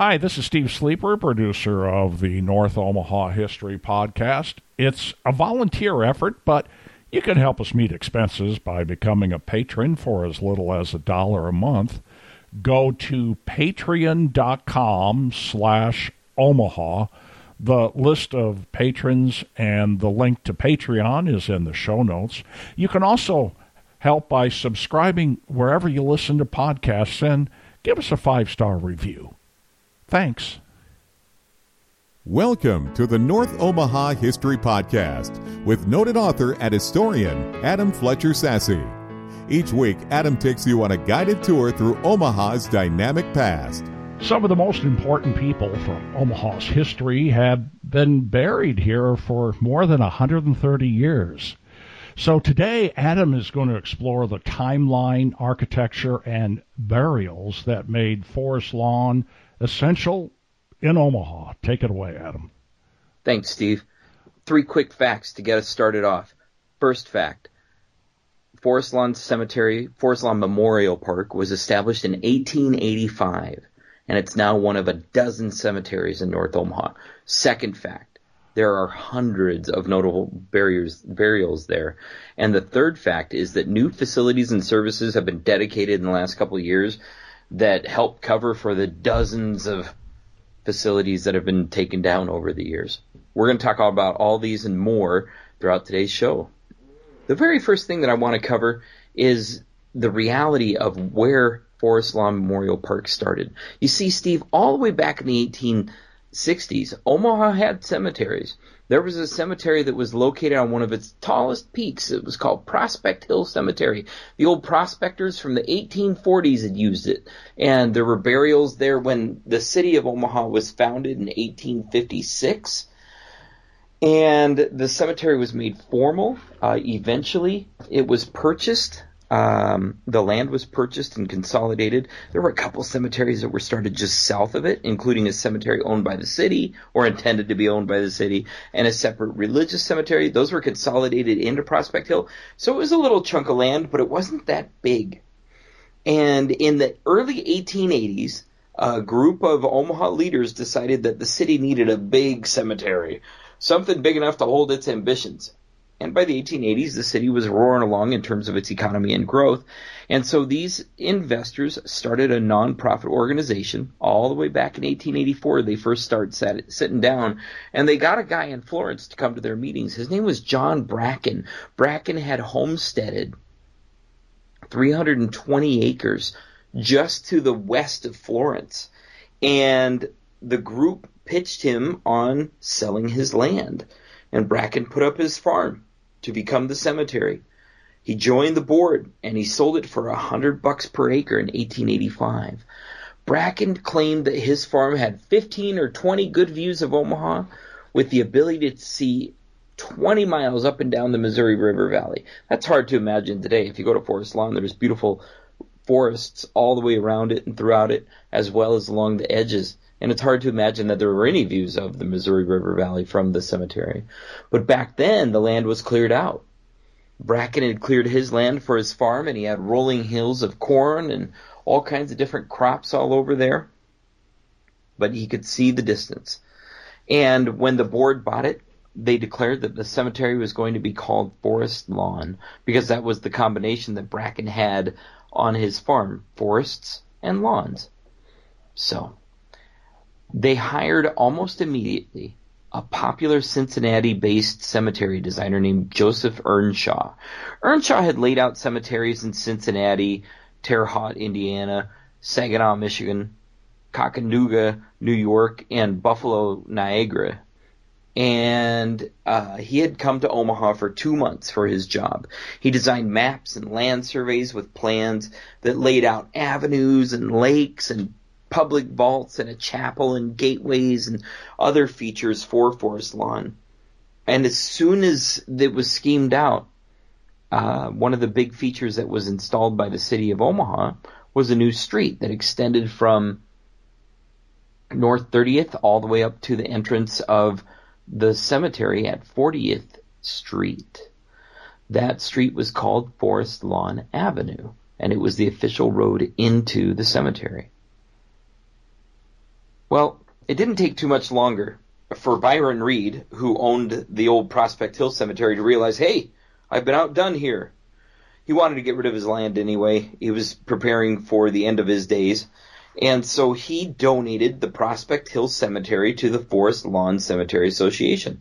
Hi, this is Steve Sleeper, producer of the North Omaha History Podcast. It's a volunteer effort, but you can help us meet expenses by becoming a patron for as little as a dollar a month. Go to patreon.com slash Omaha. The list of patrons and the link to Patreon is in the show notes. You can also help by subscribing wherever you listen to podcasts and give us a five star review. Thanks. Welcome to the North Omaha History Podcast with noted author and historian Adam Fletcher Sasse. Each week, Adam takes you on a guided tour through Omaha's dynamic past. Some of the most important people from Omaha's history have been buried here for more than 130 years. So today, Adam is going to explore the timeline, architecture, and burials that made Forest Lawn essential in Omaha. Take it away, Adam. Thanks, Steve. Three quick facts to get us started off. First fact Forest Lawn Cemetery, Forest Lawn Memorial Park was established in 1885, and it's now one of a dozen cemeteries in North Omaha. Second fact there are hundreds of notable burials, burials there. And the third fact is that new facilities and services have been dedicated in the last couple of years that help cover for the dozens of facilities that have been taken down over the years. We're going to talk about all these and more throughout today's show. The very first thing that I want to cover is the reality of where Forest Lawn Memorial Park started. You see, Steve, all the way back in the 1860s, Omaha had cemeteries. There was a cemetery that was located on one of its tallest peaks. It was called Prospect Hill Cemetery. The old prospectors from the 1840s had used it, and there were burials there when the city of Omaha was founded in 1856. And the cemetery was made formal. Uh, eventually, it was purchased um, the land was purchased and consolidated. There were a couple cemeteries that were started just south of it, including a cemetery owned by the city or intended to be owned by the city, and a separate religious cemetery. Those were consolidated into Prospect Hill. So it was a little chunk of land, but it wasn't that big. And in the early 1880s, a group of Omaha leaders decided that the city needed a big cemetery, something big enough to hold its ambitions. And by the 1880s, the city was roaring along in terms of its economy and growth. And so these investors started a nonprofit organization all the way back in 1884. They first started sat, sitting down and they got a guy in Florence to come to their meetings. His name was John Bracken. Bracken had homesteaded 320 acres just to the west of Florence. And the group pitched him on selling his land. And Bracken put up his farm to become the cemetery. He joined the board and he sold it for a hundred bucks per acre in 1885. Bracken claimed that his farm had 15 or 20 good views of Omaha with the ability to see 20 miles up and down the Missouri River Valley. That's hard to imagine today. If you go to Forest Lawn, there's beautiful forests all the way around it and throughout it, as well as along the edges and it's hard to imagine that there were any views of the Missouri River Valley from the cemetery. But back then, the land was cleared out. Bracken had cleared his land for his farm, and he had rolling hills of corn and all kinds of different crops all over there. But he could see the distance. And when the board bought it, they declared that the cemetery was going to be called Forest Lawn because that was the combination that Bracken had on his farm forests and lawns. So, they hired almost immediately a popular Cincinnati based cemetery designer named Joseph Earnshaw. Earnshaw had laid out cemeteries in Cincinnati, Terre Haute, Indiana, Saginaw, Michigan, Caucanuga, New York, and Buffalo, Niagara. And uh, he had come to Omaha for two months for his job. He designed maps and land surveys with plans that laid out avenues and lakes and public vaults and a chapel and gateways and other features for Forest Lawn. And as soon as it was schemed out, uh, one of the big features that was installed by the city of Omaha was a new street that extended from North 30th all the way up to the entrance of the cemetery at 40th Street. That street was called Forest Lawn Avenue, and it was the official road into the cemetery. It didn't take too much longer for Byron Reed, who owned the old Prospect Hill Cemetery, to realize, hey, I've been outdone here. He wanted to get rid of his land anyway. He was preparing for the end of his days. And so he donated the Prospect Hill Cemetery to the Forest Lawn Cemetery Association.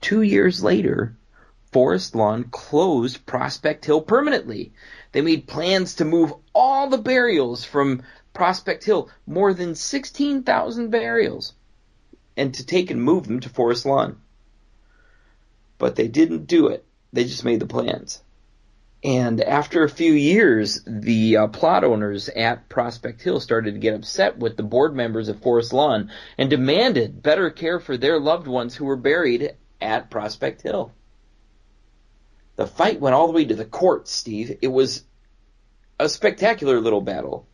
Two years later, Forest Lawn closed Prospect Hill permanently. They made plans to move all the burials from Prospect Hill, more than 16,000 burials, and to take and move them to Forest Lawn. But they didn't do it. They just made the plans. And after a few years, the uh, plot owners at Prospect Hill started to get upset with the board members of Forest Lawn and demanded better care for their loved ones who were buried at Prospect Hill. The fight went all the way to the courts, Steve. It was a spectacular little battle.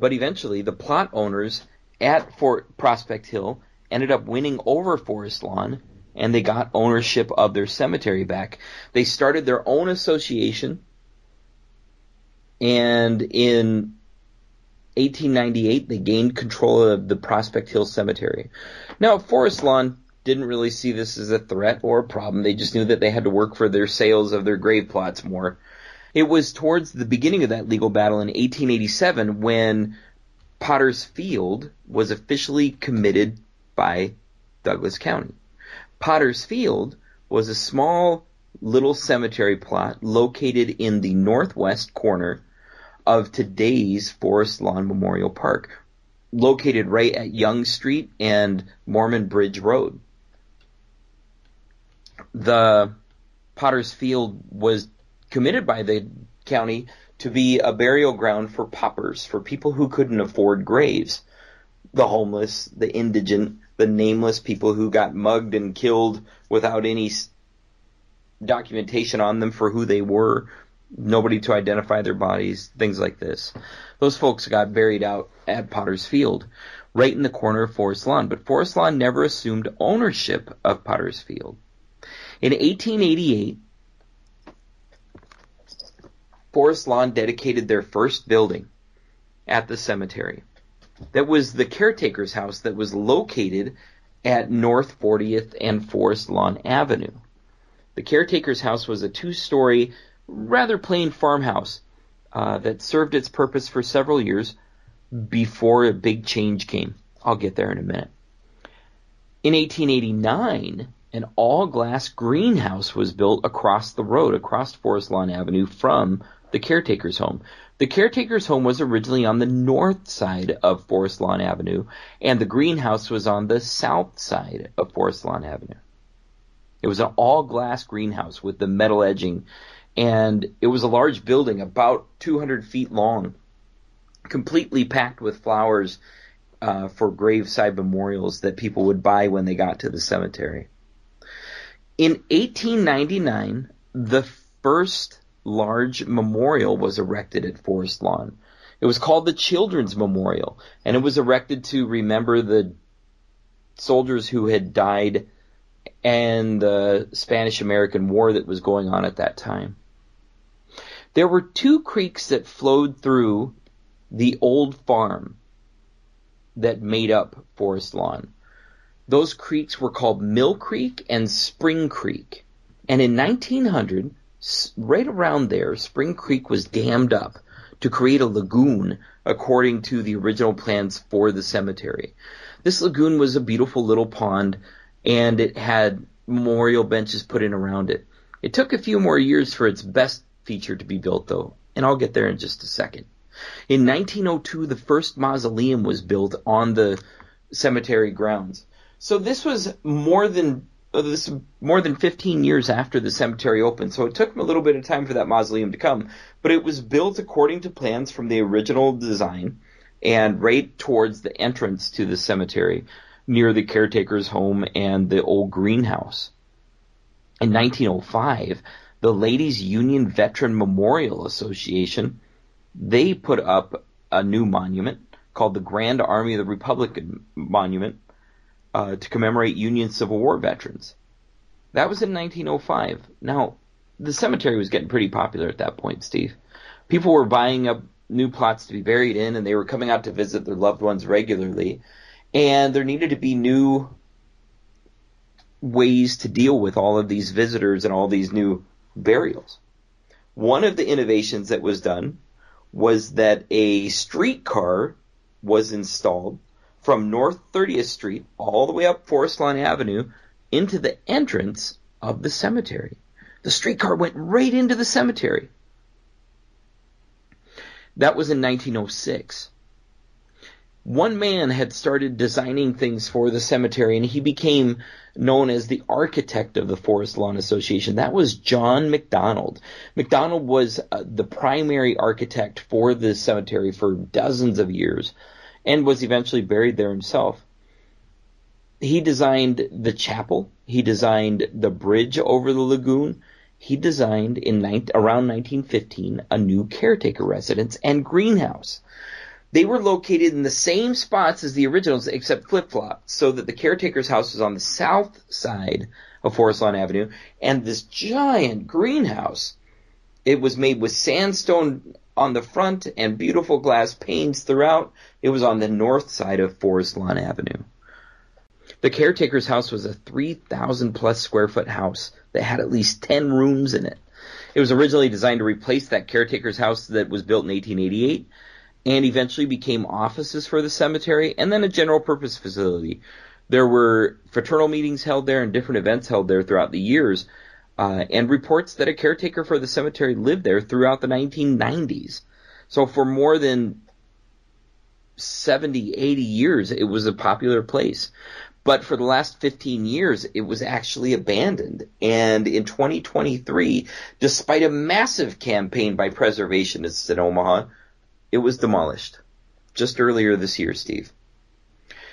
But eventually, the plot owners at Fort Prospect Hill ended up winning over Forest Lawn and they got ownership of their cemetery back. They started their own association, and in 1898 they gained control of the Prospect Hill Cemetery. Now, Forest Lawn didn't really see this as a threat or a problem. They just knew that they had to work for their sales of their grave plots more. It was towards the beginning of that legal battle in 1887 when Potter's Field was officially committed by Douglas County. Potter's Field was a small little cemetery plot located in the northwest corner of today's Forest Lawn Memorial Park, located right at Young Street and Mormon Bridge Road. The Potter's Field was committed by the county to be a burial ground for paupers, for people who couldn't afford graves, the homeless, the indigent, the nameless people who got mugged and killed without any documentation on them for who they were, nobody to identify their bodies, things like this. Those folks got buried out at Potter's Field, right in the corner of Forest Lawn, but Forest Lawn never assumed ownership of Potter's Field. In 1888, Forest Lawn dedicated their first building at the cemetery that was the caretaker's house that was located at North 40th and Forest Lawn Avenue. The caretaker's house was a two story, rather plain farmhouse uh, that served its purpose for several years before a big change came. I'll get there in a minute. In 1889, an all glass greenhouse was built across the road, across Forest Lawn Avenue from the caretaker's home. The caretaker's home was originally on the north side of Forest Lawn Avenue, and the greenhouse was on the south side of Forest Lawn Avenue. It was an all glass greenhouse with the metal edging, and it was a large building about 200 feet long, completely packed with flowers uh, for graveside memorials that people would buy when they got to the cemetery. In 1899, the first large memorial was erected at Forest Lawn. It was called the Children's Memorial, and it was erected to remember the soldiers who had died and the Spanish American War that was going on at that time. There were two creeks that flowed through the old farm that made up Forest Lawn. Those creeks were called Mill Creek and Spring Creek. And in 1900, right around there, Spring Creek was dammed up to create a lagoon according to the original plans for the cemetery. This lagoon was a beautiful little pond and it had memorial benches put in around it. It took a few more years for its best feature to be built though, and I'll get there in just a second. In 1902, the first mausoleum was built on the cemetery grounds. So this was more than this is more than 15 years after the cemetery opened, so it took a little bit of time for that mausoleum to come. But it was built according to plans from the original design and right towards the entrance to the cemetery near the caretaker's home and the old greenhouse. In 1905, the Ladies Union Veteran Memorial Association, they put up a new monument called the Grand Army of the Republic Monument uh, to commemorate Union Civil War veterans. That was in 1905. Now, the cemetery was getting pretty popular at that point, Steve. People were buying up new plots to be buried in, and they were coming out to visit their loved ones regularly. And there needed to be new ways to deal with all of these visitors and all these new burials. One of the innovations that was done was that a streetcar was installed from North 30th Street all the way up Forest Lawn Avenue into the entrance of the cemetery. The streetcar went right into the cemetery. That was in 1906. One man had started designing things for the cemetery and he became known as the architect of the Forest Lawn Association. That was John McDonald. McDonald was uh, the primary architect for the cemetery for dozens of years and was eventually buried there himself. He designed the chapel. He designed the bridge over the lagoon. He designed in around 1915 a new caretaker residence and greenhouse. They were located in the same spots as the originals, except flip flopped, so that the caretaker's house was on the south side of Forest Lawn Avenue, and this giant greenhouse. It was made with sandstone on the front and beautiful glass panes throughout. It was on the north side of Forest Lawn Avenue. The caretaker's house was a 3,000 plus square foot house that had at least 10 rooms in it. It was originally designed to replace that caretaker's house that was built in 1888 and eventually became offices for the cemetery and then a general purpose facility. There were fraternal meetings held there and different events held there throughout the years, uh, and reports that a caretaker for the cemetery lived there throughout the 1990s. So for more than 70, 80 years, it was a popular place. But for the last 15 years, it was actually abandoned. And in 2023, despite a massive campaign by preservationists in Omaha, it was demolished just earlier this year, Steve.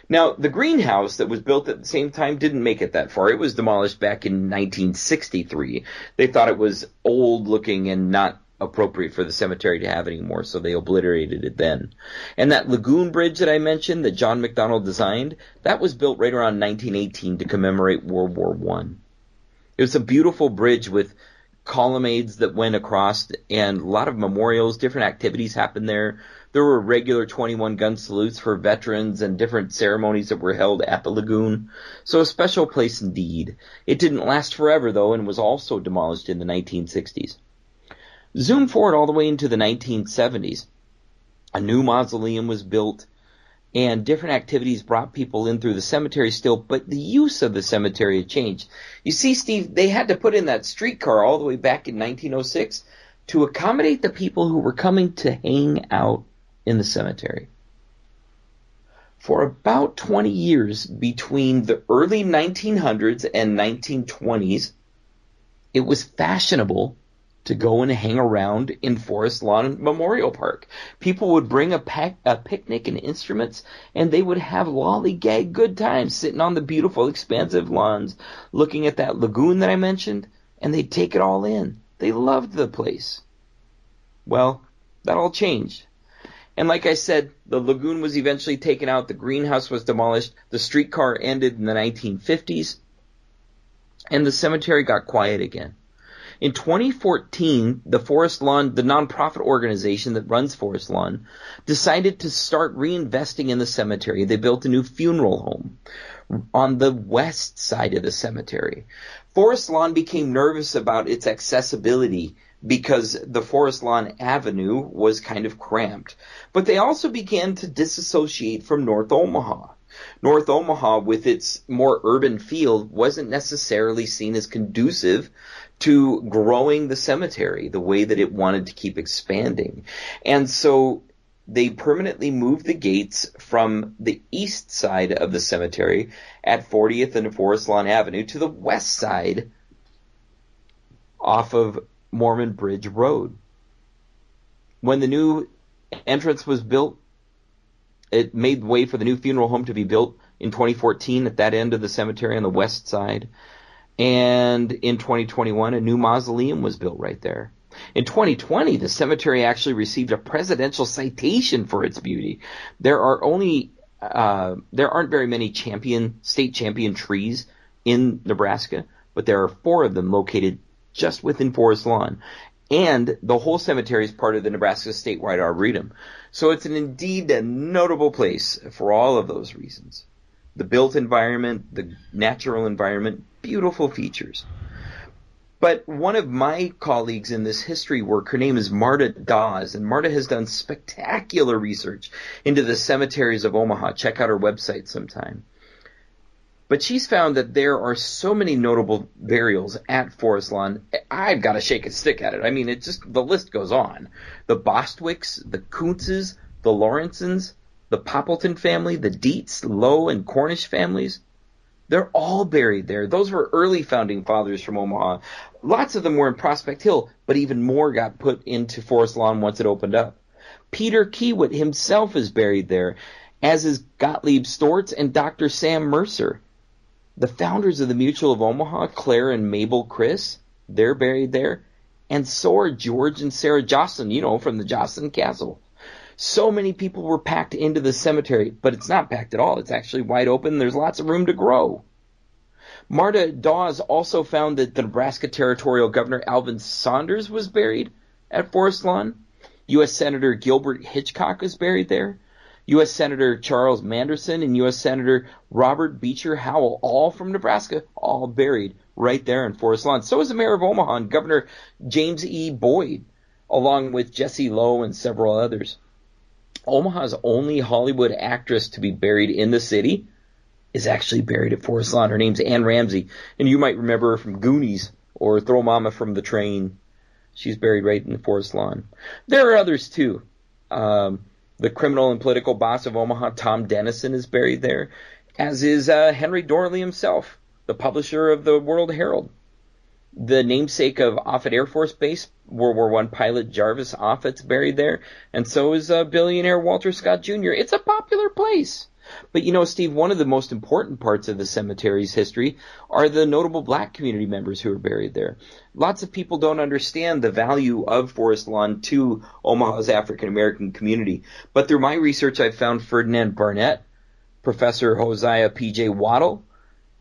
Now, the greenhouse that was built at the same time didn't make it that far. It was demolished back in 1963. They thought it was old looking and not appropriate for the cemetery to have anymore, so they obliterated it then. And that lagoon bridge that I mentioned that John McDonald designed, that was built right around 1918 to commemorate World War One. It was a beautiful bridge with colonnades that went across and a lot of memorials, different activities happened there. There were regular 21 gun salutes for veterans and different ceremonies that were held at the lagoon. So a special place indeed. It didn't last forever though and was also demolished in the 1960s. Zoom forward all the way into the 1970s. A new mausoleum was built and different activities brought people in through the cemetery still, but the use of the cemetery had changed. You see, Steve, they had to put in that streetcar all the way back in 1906 to accommodate the people who were coming to hang out in the cemetery. For about 20 years between the early 1900s and 1920s, it was fashionable to go and hang around in Forest Lawn Memorial Park. People would bring a, pack, a picnic and instruments, and they would have lollygag good times sitting on the beautiful, expansive lawns, looking at that lagoon that I mentioned, and they'd take it all in. They loved the place. Well, that all changed. And like I said, the lagoon was eventually taken out, the greenhouse was demolished, the streetcar ended in the 1950s, and the cemetery got quiet again. In 2014, the Forest Lawn, the nonprofit organization that runs Forest Lawn, decided to start reinvesting in the cemetery. They built a new funeral home on the west side of the cemetery. Forest Lawn became nervous about its accessibility because the Forest Lawn Avenue was kind of cramped. But they also began to disassociate from North Omaha. North Omaha, with its more urban feel, wasn't necessarily seen as conducive to growing the cemetery the way that it wanted to keep expanding. And so they permanently moved the gates from the east side of the cemetery at 40th and Forest Lawn Avenue to the west side off of Mormon Bridge Road. When the new entrance was built, it made way for the new funeral home to be built in 2014 at that end of the cemetery on the west side. And in 2021, a new mausoleum was built right there. In 2020, the cemetery actually received a presidential citation for its beauty. There are only uh, there aren't very many champion state champion trees in Nebraska, but there are four of them located just within Forest Lawn. And the whole cemetery is part of the Nebraska Statewide Arboretum. So it's an indeed a notable place for all of those reasons. The built environment, the natural environment, beautiful features. But one of my colleagues in this history work, her name is Marta Dawes, and Marta has done spectacular research into the cemeteries of Omaha. Check out her website sometime. But she's found that there are so many notable burials at Forest Lawn. I've got to shake a stick at it. I mean, it just the list goes on. The Bostwicks, the Kountzes, the Lawrensons, the Poppleton family, the Dietz, Lowe, and Cornish families. They're all buried there. Those were early founding fathers from Omaha. Lots of them were in Prospect Hill, but even more got put into Forest Lawn once it opened up. Peter Kiewit himself is buried there, as is Gottlieb Storz and Dr. Sam Mercer. The founders of the Mutual of Omaha, Claire and Mabel Criss, they're buried there. And so are George and Sarah Joslyn, you know, from the Joslyn Castle. So many people were packed into the cemetery, but it's not packed at all. It's actually wide open. There's lots of room to grow. Marta Dawes also found that the Nebraska Territorial Governor Alvin Saunders was buried at Forest Lawn. U.S. Senator Gilbert Hitchcock was buried there. U.S. Senator Charles Manderson and U.S. Senator Robert Beecher Howell, all from Nebraska, all buried right there in Forest Lawn. So is the mayor of Omaha and Governor James E. Boyd, along with Jesse Lowe and several others. Omaha's only Hollywood actress to be buried in the city is actually buried at Forest Lawn. Her name's Anne Ramsey, and you might remember her from Goonies or Throw Mama from the Train. She's buried right in the Forest Lawn. There are others too. Um, the criminal and political boss of Omaha, Tom Dennison, is buried there, as is uh, Henry Doorly himself, the publisher of the World Herald. The namesake of Offutt Air Force Base, World War I pilot Jarvis Offutt's buried there, and so is uh, billionaire Walter Scott Jr. It's a popular place. But you know, Steve, one of the most important parts of the cemetery's history are the notable black community members who are buried there. Lots of people don't understand the value of Forest Lawn to Omaha's African American community. But through my research, I've found Ferdinand Barnett, Professor Hosea P.J. Waddle,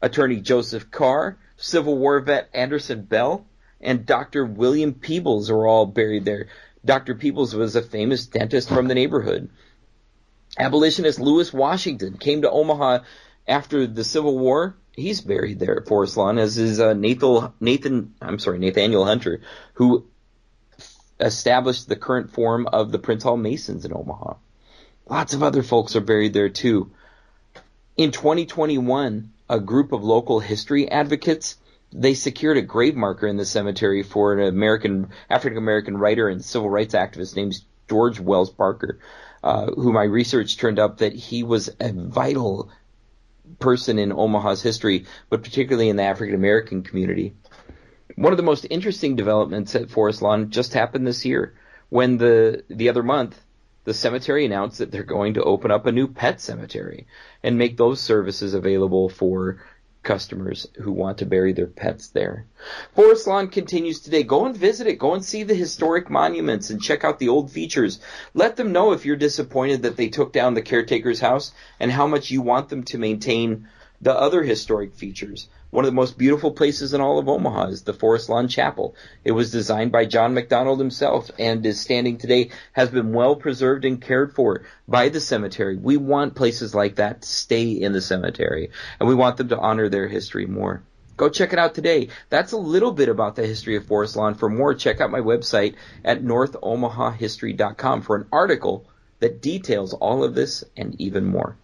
Attorney Joseph Carr, Civil War vet Anderson Bell, and Dr. William Peebles are all buried there. Dr. Peebles was a famous dentist from the neighborhood. Abolitionist Lewis Washington came to Omaha after the Civil War. He's buried there at Forest Lawn, as is uh, Nathan, Nathan, I'm sorry, Nathaniel Hunter, who established the current form of the Prince Hall Masons in Omaha. Lots of other folks are buried there too. In 2021, a group of local history advocates they secured a grave marker in the cemetery for an American African American writer and civil rights activist named George Wells Parker uh, who my research turned up that he was a vital person in Omaha's history, but particularly in the African American community. One of the most interesting developments at Forest Lawn just happened this year when the the other month the cemetery announced that they're going to open up a new pet cemetery and make those services available for customers who want to bury their pets there. Forest Lawn continues today. Go and visit it. Go and see the historic monuments and check out the old features. Let them know if you're disappointed that they took down the caretaker's house and how much you want them to maintain the other historic features. One of the most beautiful places in all of Omaha is the Forest Lawn Chapel. It was designed by John McDonald himself and is standing today, has been well preserved and cared for by the cemetery. We want places like that to stay in the cemetery and we want them to honor their history more. Go check it out today. That's a little bit about the history of Forest Lawn. For more, check out my website at northomahahistory.com for an article that details all of this and even more.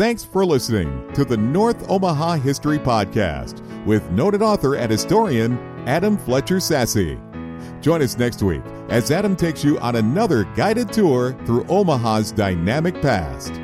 Thanks for listening to the North Omaha History Podcast with noted author and historian Adam Fletcher Sasse. Join us next week as Adam takes you on another guided tour through Omaha's dynamic past.